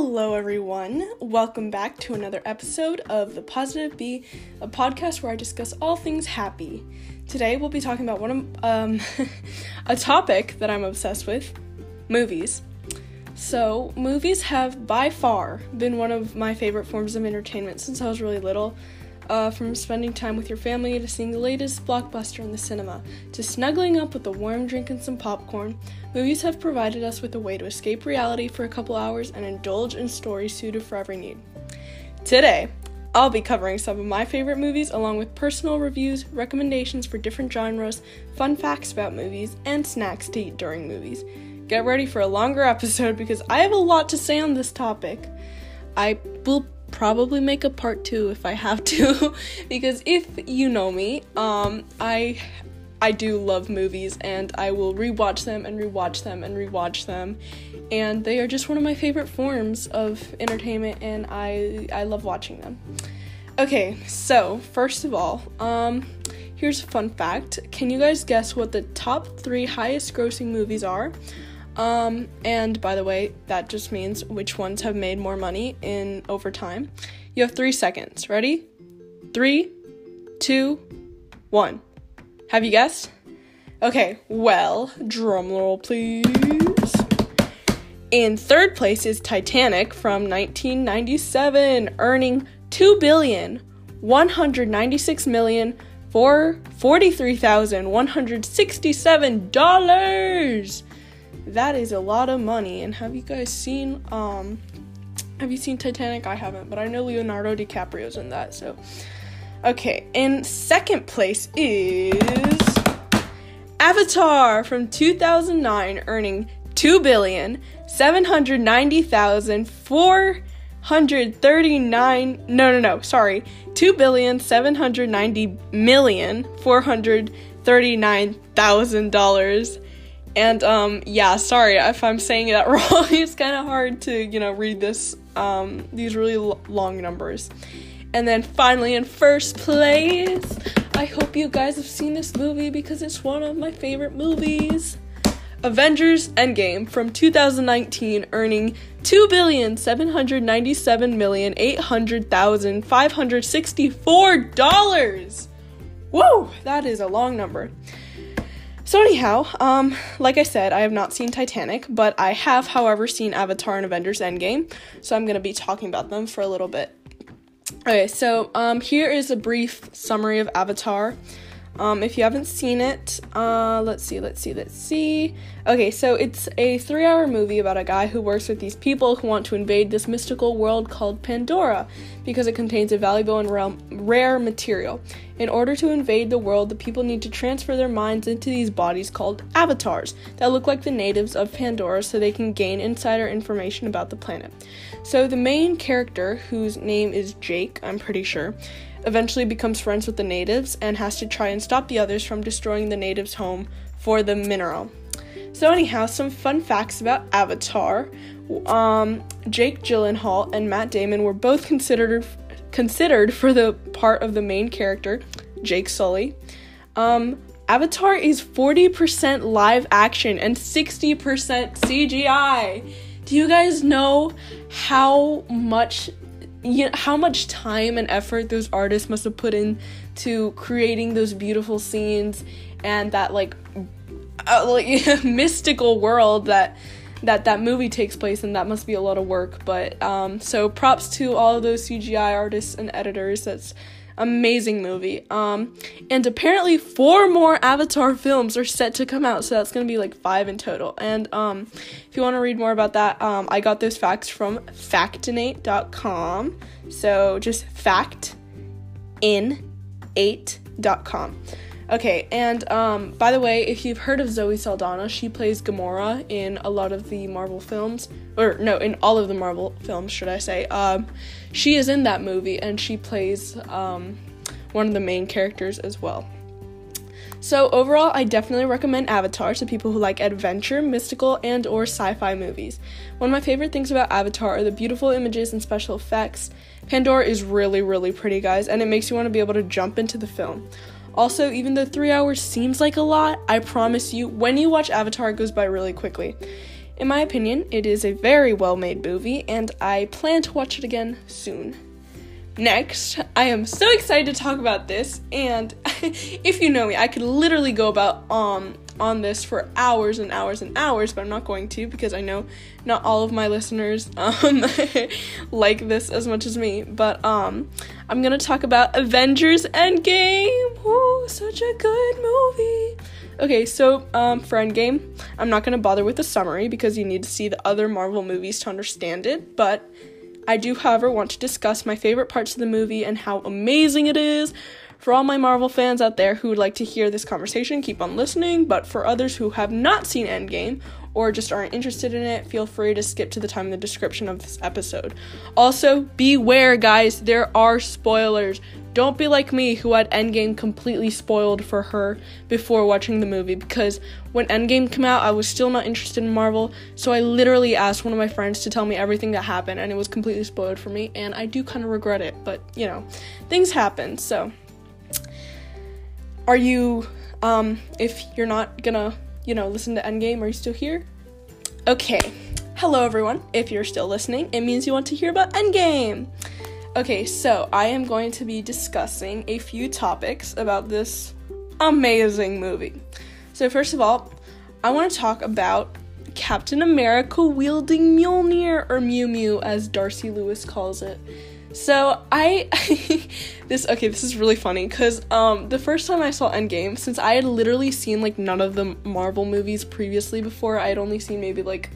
Hello, everyone. Welcome back to another episode of The Positive Bee, a podcast where I discuss all things happy. Today, we'll be talking about one of um, a topic that I'm obsessed with: movies. So, movies have by far been one of my favorite forms of entertainment since I was really little. Uh, from spending time with your family to seeing the latest blockbuster in the cinema to snuggling up with a warm drink and some popcorn, movies have provided us with a way to escape reality for a couple hours and indulge in stories suited for every need. Today, I'll be covering some of my favorite movies along with personal reviews, recommendations for different genres, fun facts about movies, and snacks to eat during movies. Get ready for a longer episode because I have a lot to say on this topic. I will probably make a part two if I have to, because if you know me, um, I I do love movies and I will rewatch them and rewatch them and rewatch them. And they are just one of my favorite forms of entertainment and I I love watching them. Okay, so first of all, um here's a fun fact. Can you guys guess what the top 3 highest grossing movies are? Um, and by the way, that just means which ones have made more money in over time. You have three seconds. Ready? Three, two, one. Have you guessed? Okay, well, drum roll please. In third place is Titanic from 1997, earning two billion one hundred ninety-six million for forty-three thousand one hundred sixty-seven dollars that is a lot of money. And have you guys seen um have you seen Titanic? I haven't, but I know Leonardo DiCaprio's in that. So okay, in second place is Avatar from 2009 earning 2 billion 790,000 439 no no no sorry 2 billion 790 million 439 thousand dollars and um, yeah, sorry if I'm saying that wrong. it's kind of hard to you know read this um, these really l- long numbers. And then finally, in first place, I hope you guys have seen this movie because it's one of my favorite movies. Avengers Endgame from 2019 earning two billion seven hundred ninety-seven million eight hundred thousand five hundred sixty-four dollars. Whoa, that is a long number. So anyhow, um, like I said, I have not seen Titanic, but I have, however, seen Avatar and Avengers Endgame. So I'm gonna be talking about them for a little bit. Okay, so um, here is a brief summary of Avatar. Um, if you haven't seen it, uh, let's see, let's see, let's see. Okay, so it's a three hour movie about a guy who works with these people who want to invade this mystical world called Pandora because it contains a valuable and rare material. In order to invade the world, the people need to transfer their minds into these bodies called avatars that look like the natives of Pandora so they can gain insider information about the planet. So the main character, whose name is Jake, I'm pretty sure, eventually becomes friends with the natives and has to try and stop the others from destroying the natives' home for the mineral. So, anyhow, some fun facts about Avatar. Um, Jake Gyllenhaal and Matt Damon were both considered considered for the part of the main character, Jake Sully. Um, Avatar is 40% live action and 60% CGI. Do you guys know how much you know, how much time and effort those artists must have put in to creating those beautiful scenes and that like uh, like mystical world that that that movie takes place in. That must be a lot of work but um so props to all of those CGI artists and editors that's amazing movie. Um and apparently four more avatar films are set to come out so that's to be like 5 in total. And um if you want to read more about that um I got those facts from factinate.com so just fact in 8.com Okay, and um, by the way, if you've heard of Zoe Saldana, she plays Gamora in a lot of the Marvel films, or no, in all of the Marvel films, should I say? Um, she is in that movie, and she plays um, one of the main characters as well. So overall, I definitely recommend Avatar to people who like adventure, mystical, and or sci-fi movies. One of my favorite things about Avatar are the beautiful images and special effects. Pandora is really, really pretty, guys, and it makes you want to be able to jump into the film. Also, even though three hours seems like a lot, I promise you, when you watch Avatar, it goes by really quickly. In my opinion, it is a very well made movie, and I plan to watch it again soon. Next, I am so excited to talk about this, and if you know me, I could literally go about um on this for hours and hours and hours, but I'm not going to because I know not all of my listeners um like this as much as me. But um I'm gonna talk about Avengers Endgame. Such a good movie. Okay, so um, for Endgame, I'm not gonna bother with the summary because you need to see the other Marvel movies to understand it, but I do, however, want to discuss my favorite parts of the movie and how amazing it is. For all my Marvel fans out there who would like to hear this conversation, keep on listening, but for others who have not seen Endgame or just aren't interested in it, feel free to skip to the time in the description of this episode. Also, beware, guys, there are spoilers. Don't be like me, who had Endgame completely spoiled for her before watching the movie, because when Endgame came out, I was still not interested in Marvel, so I literally asked one of my friends to tell me everything that happened, and it was completely spoiled for me, and I do kind of regret it, but you know, things happen, so. Are you, um, if you're not gonna, you know, listen to Endgame, are you still here? Okay. Hello, everyone. If you're still listening, it means you want to hear about Endgame. Okay, so I am going to be discussing a few topics about this amazing movie. So, first of all, I want to talk about Captain America wielding Mjolnir, or Mew Mew as Darcy Lewis calls it. So I this okay, this is really funny because um the first time I saw Endgame, since I had literally seen like none of the Marvel movies previously before, I had only seen maybe like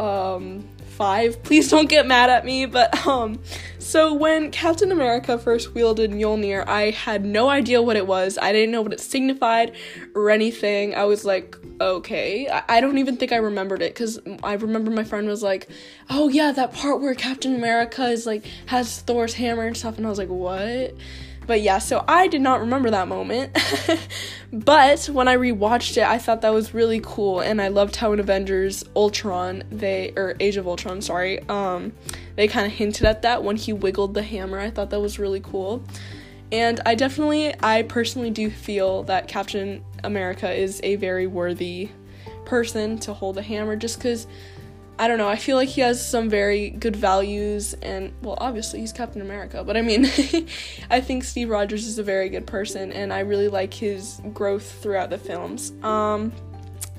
um five. Please don't get mad at me, but um so when Captain America first wielded Mjolnir, I had no idea what it was. I didn't know what it signified or anything. I was like, okay. I, I don't even think I remembered it because I remember my friend was like, oh yeah, that part where Captain America is like has Thor's hammer and stuff, and I was like, what? But yeah, so I did not remember that moment. but when I rewatched it, I thought that was really cool and I loved how in Avengers Ultron, they or Age of Ultron, sorry, um they kind of hinted at that when he wiggled the hammer. I thought that was really cool. And I definitely I personally do feel that Captain America is a very worthy person to hold a hammer just cuz I don't know, I feel like he has some very good values, and well, obviously he's Captain America, but I mean, I think Steve Rogers is a very good person, and I really like his growth throughout the films. Um,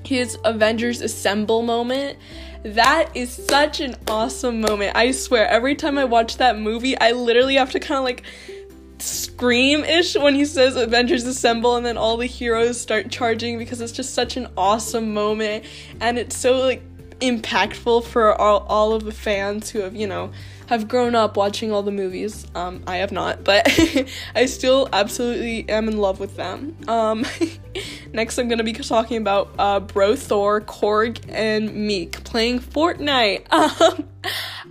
his Avengers Assemble moment, that is such an awesome moment. I swear, every time I watch that movie, I literally have to kind of like scream ish when he says Avengers Assemble and then all the heroes start charging because it's just such an awesome moment and it's so like impactful for all, all of the fans who have, you know, have grown up watching all the movies. Um, I have not, but I still absolutely am in love with them. Um, next, I'm gonna be talking about uh, Bro Thor, Korg, and Miek playing Fortnite. Um,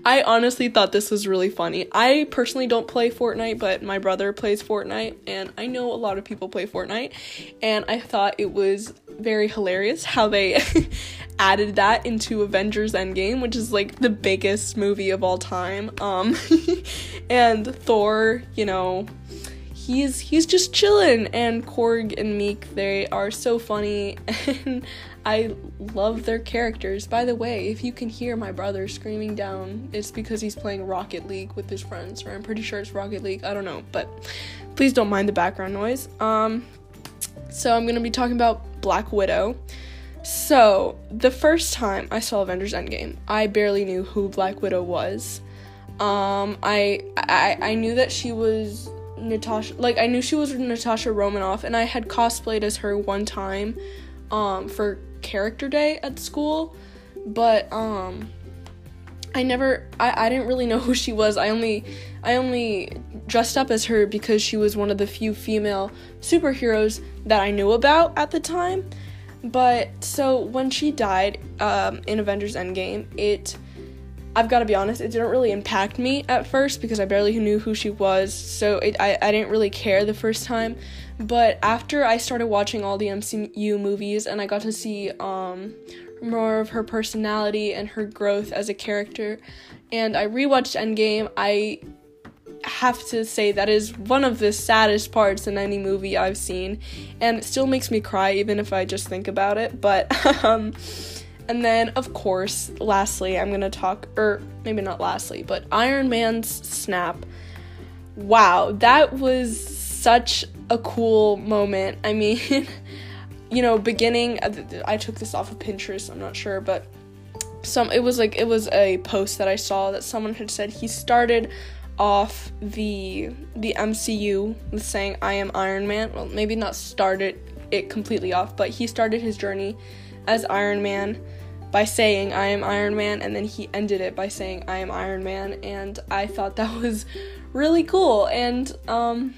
I honestly thought this was really funny. I personally don't play Fortnite, but my brother plays Fortnite, and I know a lot of people play Fortnite, and I thought it was very hilarious how they added that into Avengers Endgame, which is like the biggest movie of all time. Um and Thor, you know, he's he's just chilling and Korg and Miek they are so funny and I love their characters. By the way, if you can hear my brother screaming down, it's because he's playing Rocket League with his friends, or I'm pretty sure it's Rocket League. I don't know, but please don't mind the background noise. Um so I'm to be talking about Black Widow. So, the first time I saw Avengers Endgame, I barely knew who Black Widow was. Um, I, I I knew that she was Natasha, like I knew she was Natasha Romanoff, and I had cosplayed as her one time, um, for Character Day at school, but um, I never, I I didn't really know who she was. I only, I only dressed up as her because she was one of the few female superheroes that I knew about at the time. But so when she died um, in Avengers Endgame, it I've got to be honest, it didn't really impact me at first because I barely knew who she was, so it, I, I didn't really care the first time. But after I started watching all the MCU movies and I got to see um, more of her personality and her growth as a character, and I rewatched Endgame, I have to say that is one of the saddest parts in any movie I've seen, and it still makes me cry even if I just think about it. But um, and then, of course, lastly, I'm gonna talk, or maybe not lastly, but Iron Man's snap. Wow, that was such a cool moment. I mean, you know, beginning, I took this off of Pinterest, I'm not sure, but some it was like it was a post that I saw that someone had said he started off the the MCU with saying I am Iron Man. Well, maybe not started it completely off, but he started his journey as Iron Man by saying I am Iron Man and then he ended it by saying I am Iron Man and I thought that was really cool and um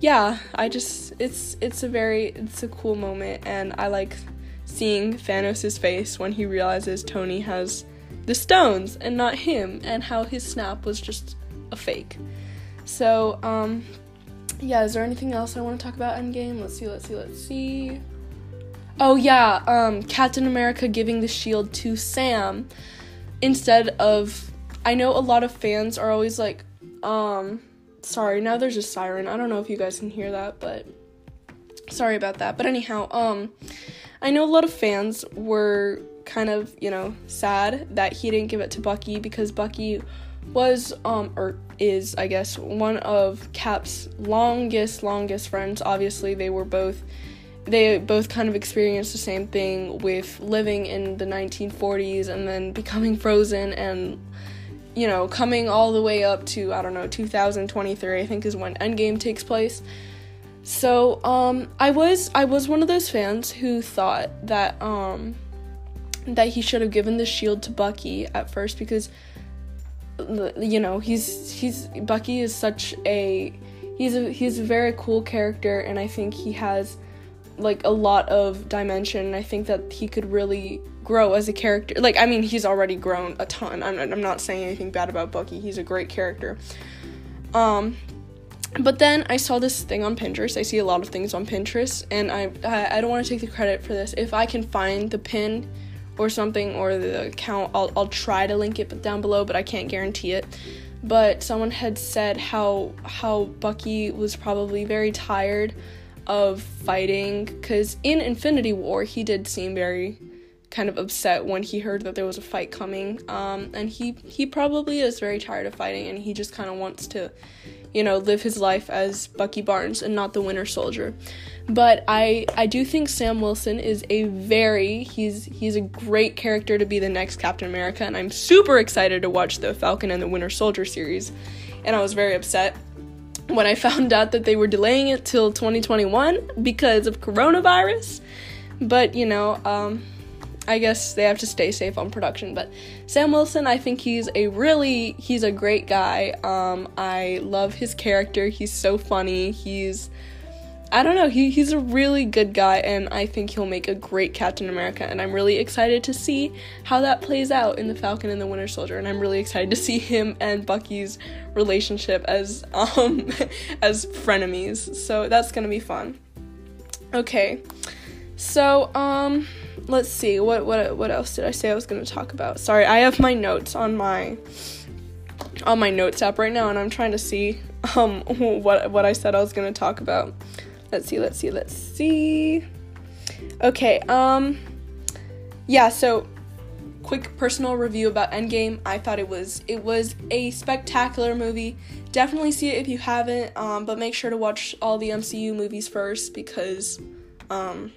yeah, I just it's it's a very it's a cool moment and I like seeing Thanos' face when he realizes Tony has the stones and not him and how his snap was just a fake. So, um, yeah, is there anything else I want to talk about Endgame? Let's see, let's see, let's see. Oh, yeah, um, Captain America giving the shield to Sam instead of. I know a lot of fans are always like, um, sorry, now there's a siren. I don't know if you guys can hear that, but sorry about that. But anyhow, um, I know a lot of fans were kind of, you know, sad that he didn't give it to Bucky because Bucky was um or is I guess one of Cap's longest longest friends. Obviously, they were both they both kind of experienced the same thing with living in the 1940s and then becoming frozen and you know, coming all the way up to I don't know 2023 I think is when Endgame takes place. So, um I was I was one of those fans who thought that um that he should have given the shield to Bucky at first because you know he's he's Bucky is such a he's a he's a very cool character and I think he has like a lot of dimension I think that he could really grow as a character. Like I mean he's already grown a ton. I'm, I'm not saying anything bad about Bucky. He's a great character. Um but then I saw this thing on Pinterest. I see a lot of things on Pinterest, and I I, I don't want to take the credit for this. If I can find the pin or something or the account I'll, I'll try to link it down below but i can't guarantee it. But someone had said how how bucky was probably very tired of fighting because in infinity war he did seem very kind of upset when he heard that there was a fight coming um, and he he probably is very tired of fighting and he just kind of wants to you know live his life as bucky barnes and not the winter soldier but I I do think Sam Wilson is a very he's he's a great character to be the next Captain America and I'm super excited to watch the Falcon and the Winter Soldier series. And I was very upset when I found out that they were delaying it till 2021 because of coronavirus. But, you know, um I guess they have to stay safe on production, but Sam Wilson, I think he's a really he's a great guy. Um I love his character. He's so funny. He's I don't know, he, he's a really good guy, and I think he'll make a great Captain America. And I'm really excited to see how that plays out in The Falcon and the Winter Soldier. And I'm really excited to see him and Bucky's relationship as um as frenemies. So that's gonna be fun. Okay, so um, let's see what what what else did I say I was gonna talk about? Sorry, I have my notes on my on my notes app right now, and I'm trying to see um what what I said I was gonna talk about. Let's see, let's see, let's see. Okay, um yeah, so quick personal review about Endgame. I thought it was it was a spectacular movie. Definitely see it if you haven't, um, but make sure to watch all the MCU movies first because um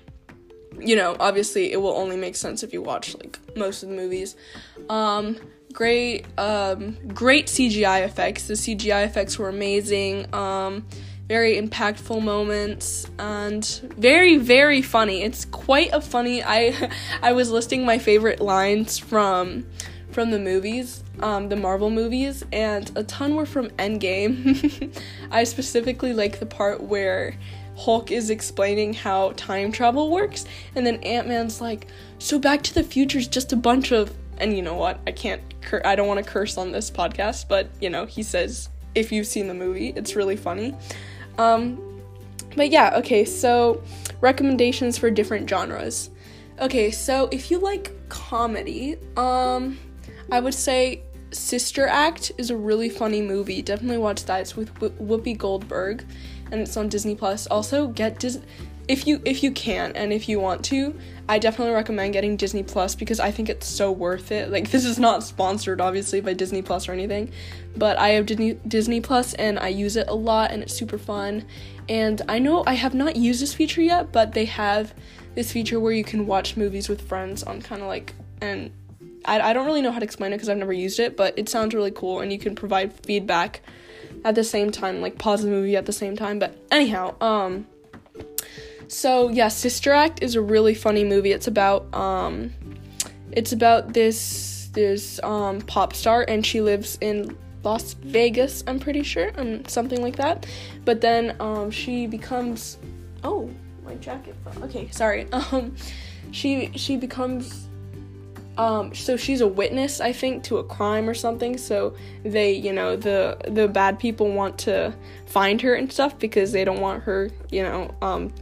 you know, obviously it will only make sense if you watch like most of the movies. Um great um great CGI effects. The CGI effects were amazing. Um very impactful moments and very very funny. It's quite a funny i i was listing my favorite lines from from the movies um the marvel movies and a ton were from endgame. I specifically like the part where hulk is explaining how time travel works and then ant-man's like so back to the future is just a bunch of and you know what? I can't cur- i don't want to curse on this podcast but you know he says if you've seen the movie it's really funny um, but yeah, okay, so recommendations for different genres. Okay, so if you like comedy, um, I would say Sister Act is a really funny movie. Definitely watch that. It's with Whoopi Goldberg, and it's on Disney Plus. Also, get Dis- if you if you can and if you want to, I definitely recommend getting Disney Plus because I think it's so worth it. Like this is not sponsored obviously by Disney Plus or anything, but I have Disney Disney Plus and I use it a lot and it's super fun. And I know I have not used this feature yet, but they have this feature where you can watch movies with friends on kind of like and I, I don't really know how to explain it because I've never used it, but it sounds really cool and you can provide feedback at the same time, like pause the movie at the same time. But anyhow, um so yeah, Sister Act is a really funny movie. It's about um it's about this this um pop star and she lives in Las Vegas, I'm pretty sure, um something like that. But then um she becomes oh, my jacket fell. Okay, sorry. Um she she becomes um so she's a witness i think to a crime or something. So they you know the the bad people want to find her and stuff because they don't want her you know um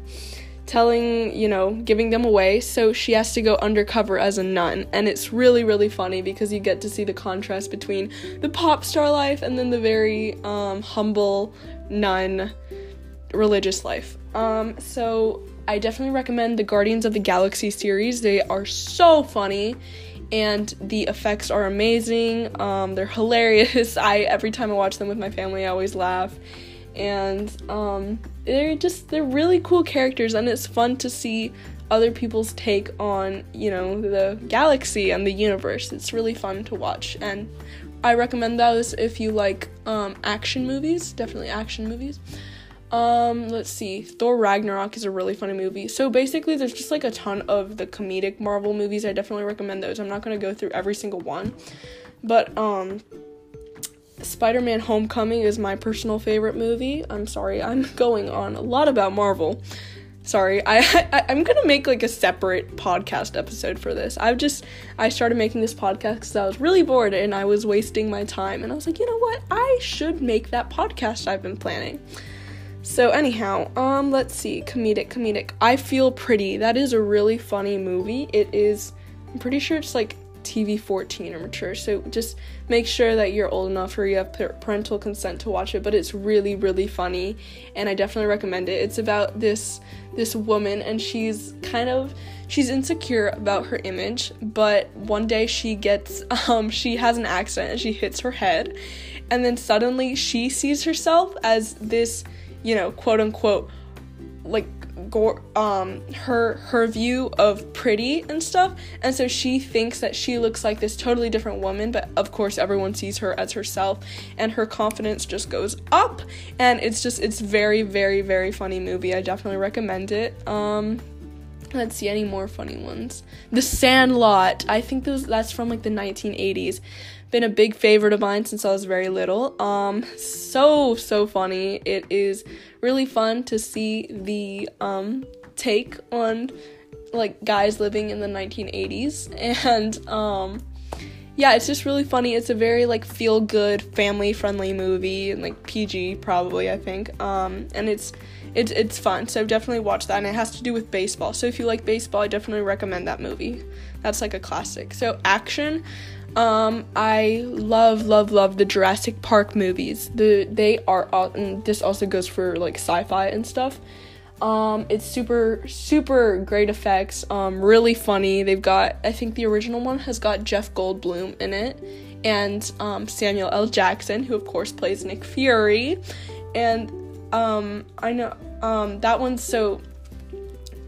telling you know giving them away. So she has to go undercover as a nun. And it's really really funny because you get to see the contrast between the pop star life and then the very um humble nun religious life. Um so I definitely recommend the Guardians of the Galaxy series. They are so funny and the effects are amazing. Um, they're hilarious. I every time I watch them with my family, I always laugh. And um, they're just they're really cool characters and it's fun to see other people's take on, you know, the galaxy and the universe. It's really fun to watch and I recommend those if you like um, action movies, definitely action movies. Um, let's see. Thor Ragnarok is a really funny movie. So basically, there's just like a ton of the comedic Marvel movies. I definitely recommend those. I'm not gonna go through every single one, but um, Spider-Man: Homecoming is my personal favorite movie. I'm sorry, I'm going on a lot about Marvel. Sorry, I, I I'm gonna make like a separate podcast episode for this. I've just I started making this podcast because I was really bored and I was wasting my time, and I was like, you know what, I should make that podcast I've been planning. So anyhow, um let's see, comedic, comedic. I Feel Pretty. That is a really funny movie. It is I'm pretty sure it's like TV 14 or mature. So just make sure that you're old enough or you have parental consent to watch it, but it's really really funny and I definitely recommend it. It's about this this woman and she's kind of she's insecure about her image, but one day she gets um she has an accident and she hits her head and then suddenly she sees herself as this you know, quote unquote, like gore um her her view of pretty and stuff. And so she thinks that she looks like this totally different woman but of course everyone sees her as herself and her confidence just goes up. And it's just it's very very very funny movie. I definitely recommend it. Um let's see any more funny ones. The sandlot. I think those that's from like the 1980s been a big favorite of mine since I was very little. Um, so so funny. It is really fun to see the um take on like guys living in the 1980s and um yeah, it's just really funny. It's a very like feel good, family friendly movie and like PG probably I think. Um, and it's it's it's fun. So definitely watch that. And it has to do with baseball. So if you like baseball, I definitely recommend that movie. That's like a classic. So action. Um, I love, love, love the Jurassic Park movies. The they are, and this also goes for like sci-fi and stuff. Um, it's super, super great effects. Um, really funny. They've got, I think the original one has got Jeff Goldblum in it, and um, Samuel L. Jackson, who of course plays Nick Fury, and um, I know um, that one's so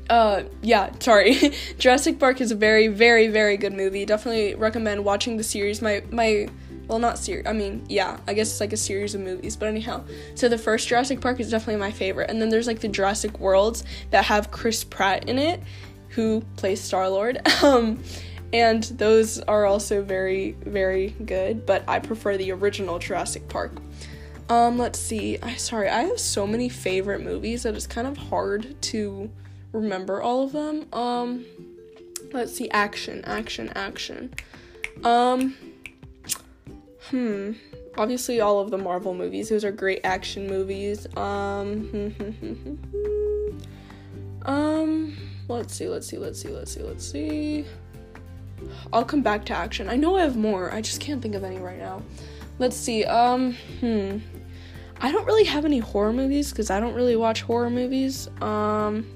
uh yeah sorry. Jurassic park is a very very very good movie. Definitely recommend watching the series. My my well not series i mean yeah i guess it's like a series of movies but anyhow. So the first jurassic park is definitely my favorite and then there's like the jurassic worlds that have chris pratt in it who plays star lord um and those are also very very good but i prefer the original jurassic park um let's see i sorry i have so many favorite movies that it's kind of hard to remember all of them. Um, let's see, action, action, action. Um, hmm. Obviously, all of the Marvel movies. Those are great action movies. Um, um, let's see, let's see, let's see, let's see, let's see. I'll come back to action. I know I have more. I just can't think of any right now. Let's see. Um, hmm. I don't really have any horror movies because I don't really watch horror movies. Um,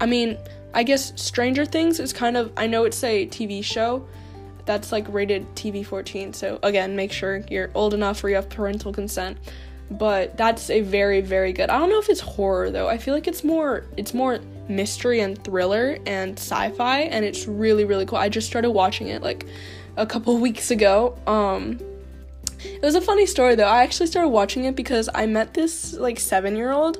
I mean, I guess Stranger Things is kind of I know it's a TV show that's like rated TV 14. So again, make sure you're old enough or you have parental consent. But that's a very very good. I don't know if it's horror though. I feel like it's more it's more mystery and thriller and sci-fi and it's really really cool. I just started watching it like a couple weeks ago. Um it was a funny story though. I actually started watching it because I met this like 7-year-old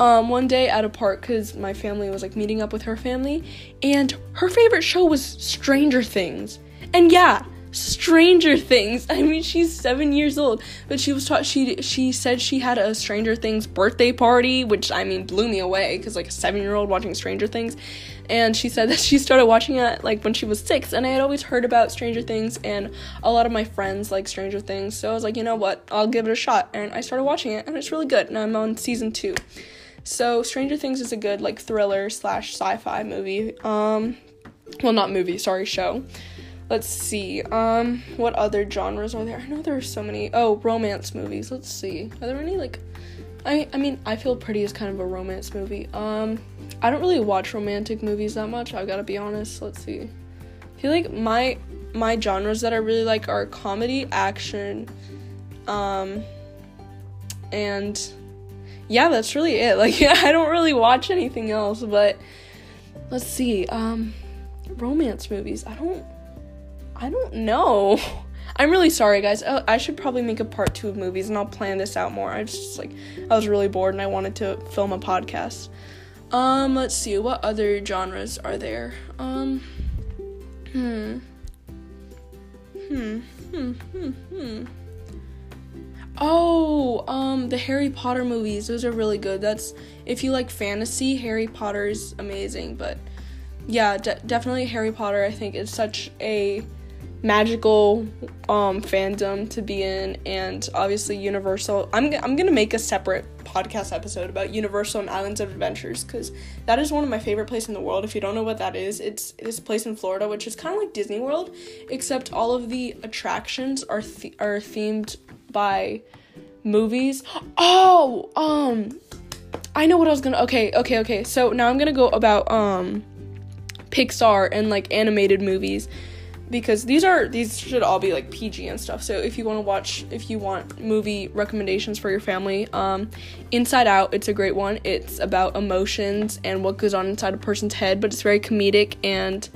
um, one day at a park because my family was like meeting up with her family, and her favorite show was Stranger Things. And yeah, Stranger Things. I mean, she's seven years old, but she was taught she she said she had a Stranger Things birthday party, which I mean blew me away because like a seven year old watching Stranger Things, and she said that she started watching it like when she was six, and I had always heard about Stranger Things, and a lot of my friends like Stranger Things, so I was like, you know what, I'll give it a shot, and I started watching it, and it's really good, and I'm on season two. So Stranger Things is a good like thriller slash sci-fi movie. Um, well, not movie, sorry, show. Let's see. Um, what other genres are there? I know there are so many. Oh, romance movies. Let's see. Are there any like? I I mean, I Feel Pretty is kind of a romance movie. Um, I don't really watch romantic movies that much. I've gotta be honest. Let's see. I feel like my my genres that I really like are comedy, action, um, and yeah, that's really it. Like, I don't really watch anything else. But let's see. Um, romance movies. I don't. I don't know. I'm really sorry, guys. Oh, I should probably make a part two of movies, and I'll plan this out more. I just like I was really bored, and I wanted to film a podcast. Um, let's see. What other genres are there? Um, hmm, hmm, hmm, hmm, hmm. Oh, um, the Harry Potter movies. Those are really good. That's if you like fantasy, Harry Potter's amazing. But yeah, de- definitely Harry Potter. I think is such a magical um, fandom to be in and obviously universal. I'm, I'm gonna make a separate podcast episode about universal and islands of adventures because that is one of my favorite places in the world if you don't know what that is. It's this place in florida which is kind of like disney world except all of the attractions are th- are themed by movies. Oh um i know what i was gonna okay okay okay. So now i'm gonna go about um pixar and like animated movies because these are these should all be like PG and stuff. So if you want to watch if you want movie recommendations for your family, um Inside Out, it's a great one. It's about emotions and what goes on inside a person's head, but it's very comedic and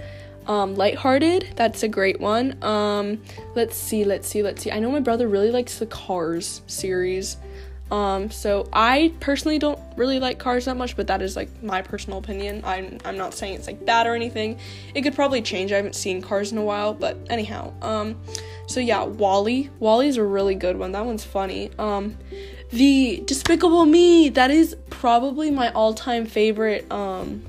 um lighthearted. That's a great one. Um let's see, let's see, let's see. I know my brother really likes the Cars series. Um, so I personally don't really like cars that much, but that is like my personal opinion. I'm I'm not saying it's like bad or anything. It could probably change. I haven't seen cars in a while, but anyhow. Um, so yeah, WALL-E. WALL-E's a really good one. That one's funny. Um, the Despicable Me. That is probably my all-time favorite. Um,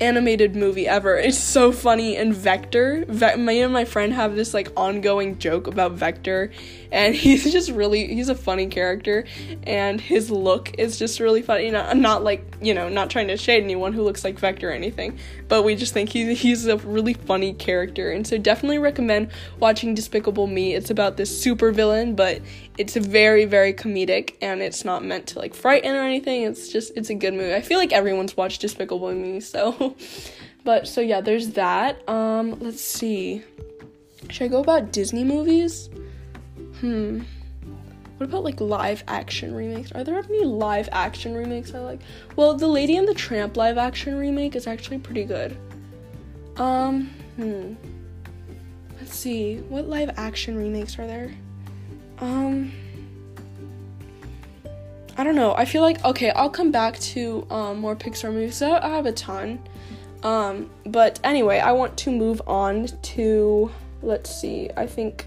animated movie ever. It's so funny. And Vector, Ve- me and my friend have this like ongoing joke about Vector, and he's just really he's a funny character, and his look is just really funny. You know, I'm not like you know not trying to shade anyone who looks like Vector or anything, but we just think he's he's a really funny character, and so definitely recommend watching Despicable Me. It's about this super villain, but it's very very comedic, and it's not meant to like frighten or anything. It's just it's a good movie. I feel like everyone's watched Despicable Me, so. but so yeah, there's that. Um, let's see. Should I go about Disney movies? Hmm. What about like live action remakes? Are there any live action remakes I like? Well, the Lady and the Tramp live action remake is actually pretty good. Um, hmm. Let's see. What live action remakes are there? Um I don't know. I feel like okay, I'll come back to um, more Pixar movies. I have a ton. Um, but anyway, I want to move on to let's see. I think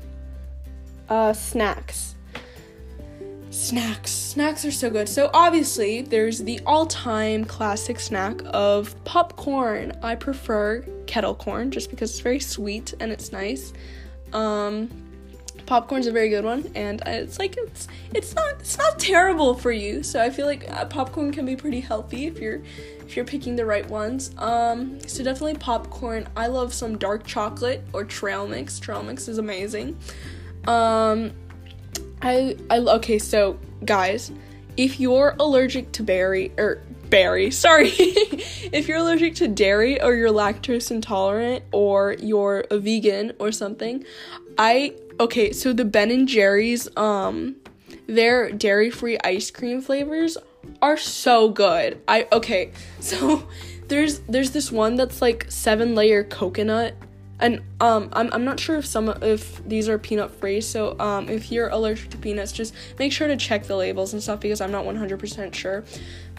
uh, snacks. Snacks. Snacks are so good. So obviously, there's the all-time classic snack of popcorn. I prefer kettle corn just because it's very sweet and it's nice. Um, popcorn's a very good one and it's like it's it's not it's not terrible for you so i feel like uh, popcorn can be pretty healthy if you're if you're picking the right ones um so definitely popcorn i love some dark chocolate or trail mix trail mix is amazing um i i okay so guys if you're allergic to berry or berry. Sorry. if you're allergic to dairy or you're lactose intolerant or you're a vegan or something, I okay, so the Ben and Jerry's um their dairy-free ice cream flavors are so good. I okay, so there's there's this one that's like seven layer coconut and um I'm, I'm not sure if some if these are peanut free so um if you're allergic to peanuts just make sure to check the labels and stuff because i'm not 100% sure.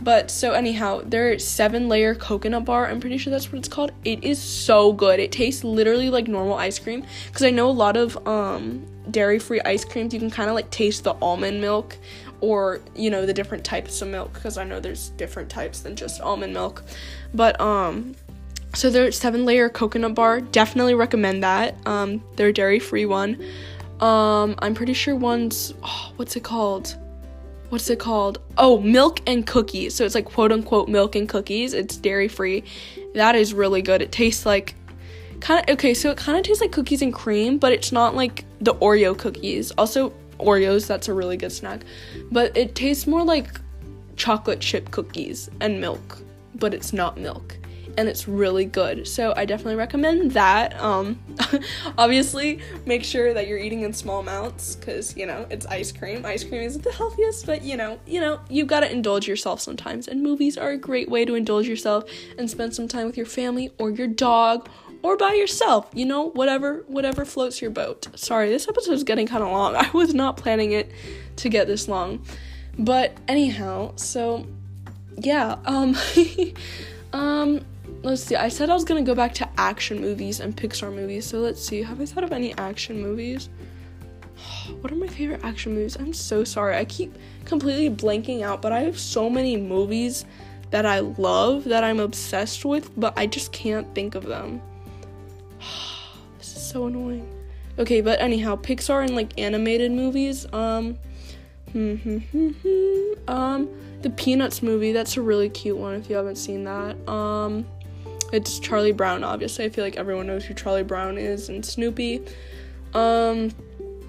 But so anyhow their seven layer coconut bar. I'm pretty sure that's what it's called. It is so good. It tastes literally like normal ice cream because i know a lot of um dairy free ice creams you can kind of like taste the almond milk or you know the different types of milk because i know there's different types than just almond milk. But um so their seven layer coconut bar, definitely recommend that. Um, their dairy free one. Um, I'm pretty sure one's oh, what's it called? What's it called? Oh, milk and cookies. So it's like quote unquote milk and cookies. It's dairy free. That is really good. It tastes like kind of okay. So it kind of tastes like cookies and cream, but it's not like the Oreo cookies. Also, Oreos. That's a really good snack, but it tastes more like chocolate chip cookies and milk, but it's not milk and it's really good. So I definitely recommend that. Um, obviously, make sure that you're eating in small amounts because you know it's ice cream. Ice cream isn't the healthiest, but you know, you know, you've got to indulge yourself sometimes. And movies are a great way to indulge yourself and spend some time with your family or your dog or by yourself. You know, whatever whatever floats your boat. Sorry, this episode is getting kind of long. I was not planning it to get this long, but anyhow, so yeah, um. um let's see. I said I was gonna go back to action movies and Pixar movies. So let's see. Have I thought of any action movies? What are my favorite action movies? I'm so sorry. I keep completely blanking out, but I have so many movies that I love that I'm obsessed with, but I just can't think of them. this is so annoying. Okay, but anyhow, Pixar and like animated movies. Um, um, the Peanuts movie. That's a really cute one. If you haven't seen that. Um, it's Charlie Brown, obviously. I feel like everyone knows who Charlie Brown is and Snoopy. Um,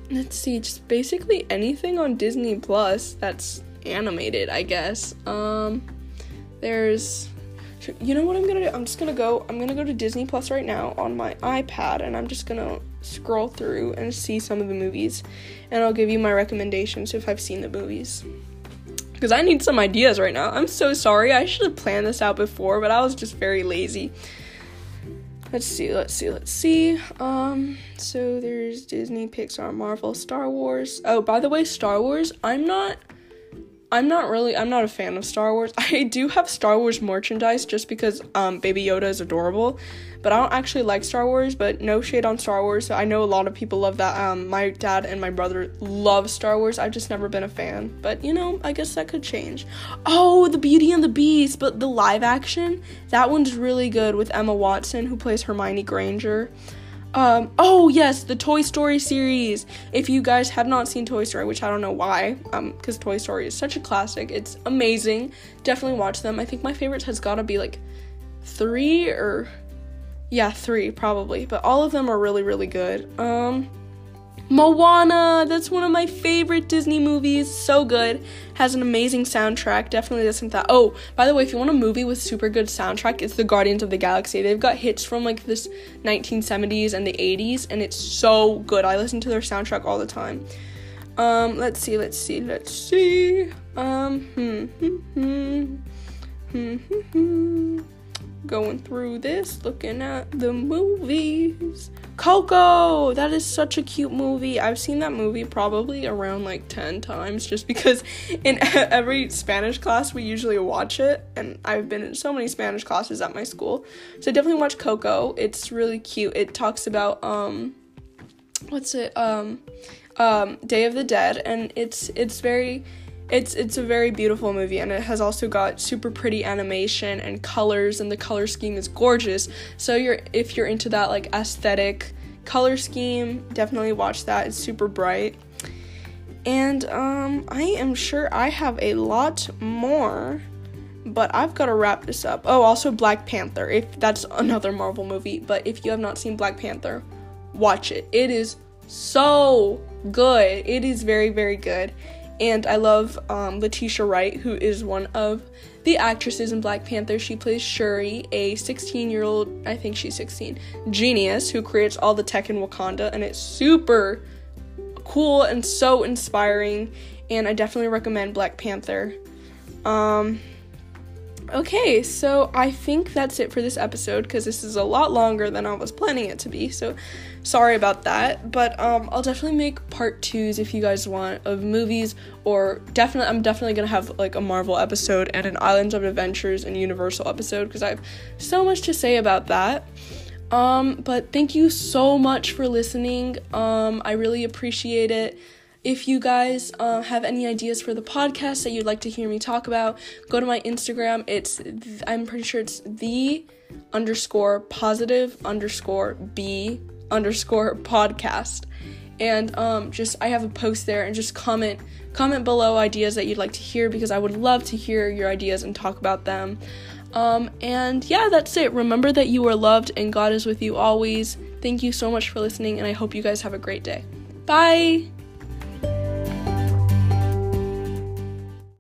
let's see, just basically anything on Disney Plus that's animated, I guess. Um, there's you know what I'm gonna do? I'm just gonna go. I'm gonna go to Disney Plus right now on my iPad, and I'm just gonna scroll through and see some of the movies, and I'll give you my recommendations if I've seen the movies because I need some ideas right now. I'm so sorry. I should have planned this out before, but I was just very lazy. Let's see, let's see, let's see. Um, so there's Disney, Pixar, Marvel, Star Wars. Oh, by the way, Star Wars, I'm not I'm not really I'm not a fan of Star Wars. I do have Star Wars merchandise just because um Baby Yoda is adorable, but I don't actually like Star Wars, but no shade on Star Wars. I know a lot of people love that. Um my dad and my brother love Star Wars. I've just never been a fan. But you know, I guess that could change. Oh, The Beauty and the Beast, but the live action, that one's really good with Emma Watson who plays Hermione Granger. Um, oh yes, the Toy Story series. If you guys have not seen Toy Story, which I don't know why, um, because Toy Story is such a classic, it's amazing. Definitely watch them. I think my favorites has got to be like three or yeah, three probably, but all of them are really really good. Um, Moana, that's one of my favorite Disney movies. So good. Has an amazing soundtrack. Definitely listen to that. Oh, by the way, if you want a movie with super good soundtrack, it's The Guardians of the Galaxy. They've got hits from like this 1970s and the 80s, and it's so good. I listen to their soundtrack all the time. Um, let's see, let's see, let's see. Um, hmm, hmm, hmm, hmm, hmm, hmm going through this, looking at the movies. Coco! That is such a cute movie. I've seen that movie probably around like 10 times just because in every Spanish class we usually watch it. And I've been in so many Spanish classes at my school. So definitely watch Coco. It's really cute. It talks about, um, what's it? Um, um, Day of the Dead. And it's, it's very it's it's a very beautiful movie and it has also got super pretty animation and colors and the color scheme is gorgeous. So you're if you're into that like aesthetic color scheme, definitely watch that. It's super bright. And um I am sure I have a lot more but I've got to wrap this up. Oh, also Black Panther. If that's another Marvel movie, but if you have not seen Black Panther, watch it. It is so good. It is very very good And I love um, Letitia Wright, who is one of the actresses in Black Panther. She plays Shuri, a 16 year old, I think she's 16, genius who creates all the tech in Wakanda, and it's super cool and so inspiring. And I definitely recommend Black Panther. Um, Okay, so I think that's it for this episode because this is a lot longer than I was planning it to be. So sorry about that, but um, I'll definitely make part twos if you guys want of movies, or definitely I'm definitely gonna have like a Marvel episode and an Islands of Adventures and Universal episode because I have so much to say about that. Um, but thank you so much for listening. Um, I really appreciate it. If you guys uh, have any ideas for the podcast that you'd like to hear me talk about, go to my Instagram. It's th- I'm pretty sure it's the underscore positive underscore b underscore podcast, and um, just I have a post there and just comment comment below ideas that you'd like to hear because I would love to hear your ideas and talk about them. Um, and yeah, that's it. Remember that you are loved and God is with you always. Thank you so much for listening, and I hope you guys have a great day. Bye.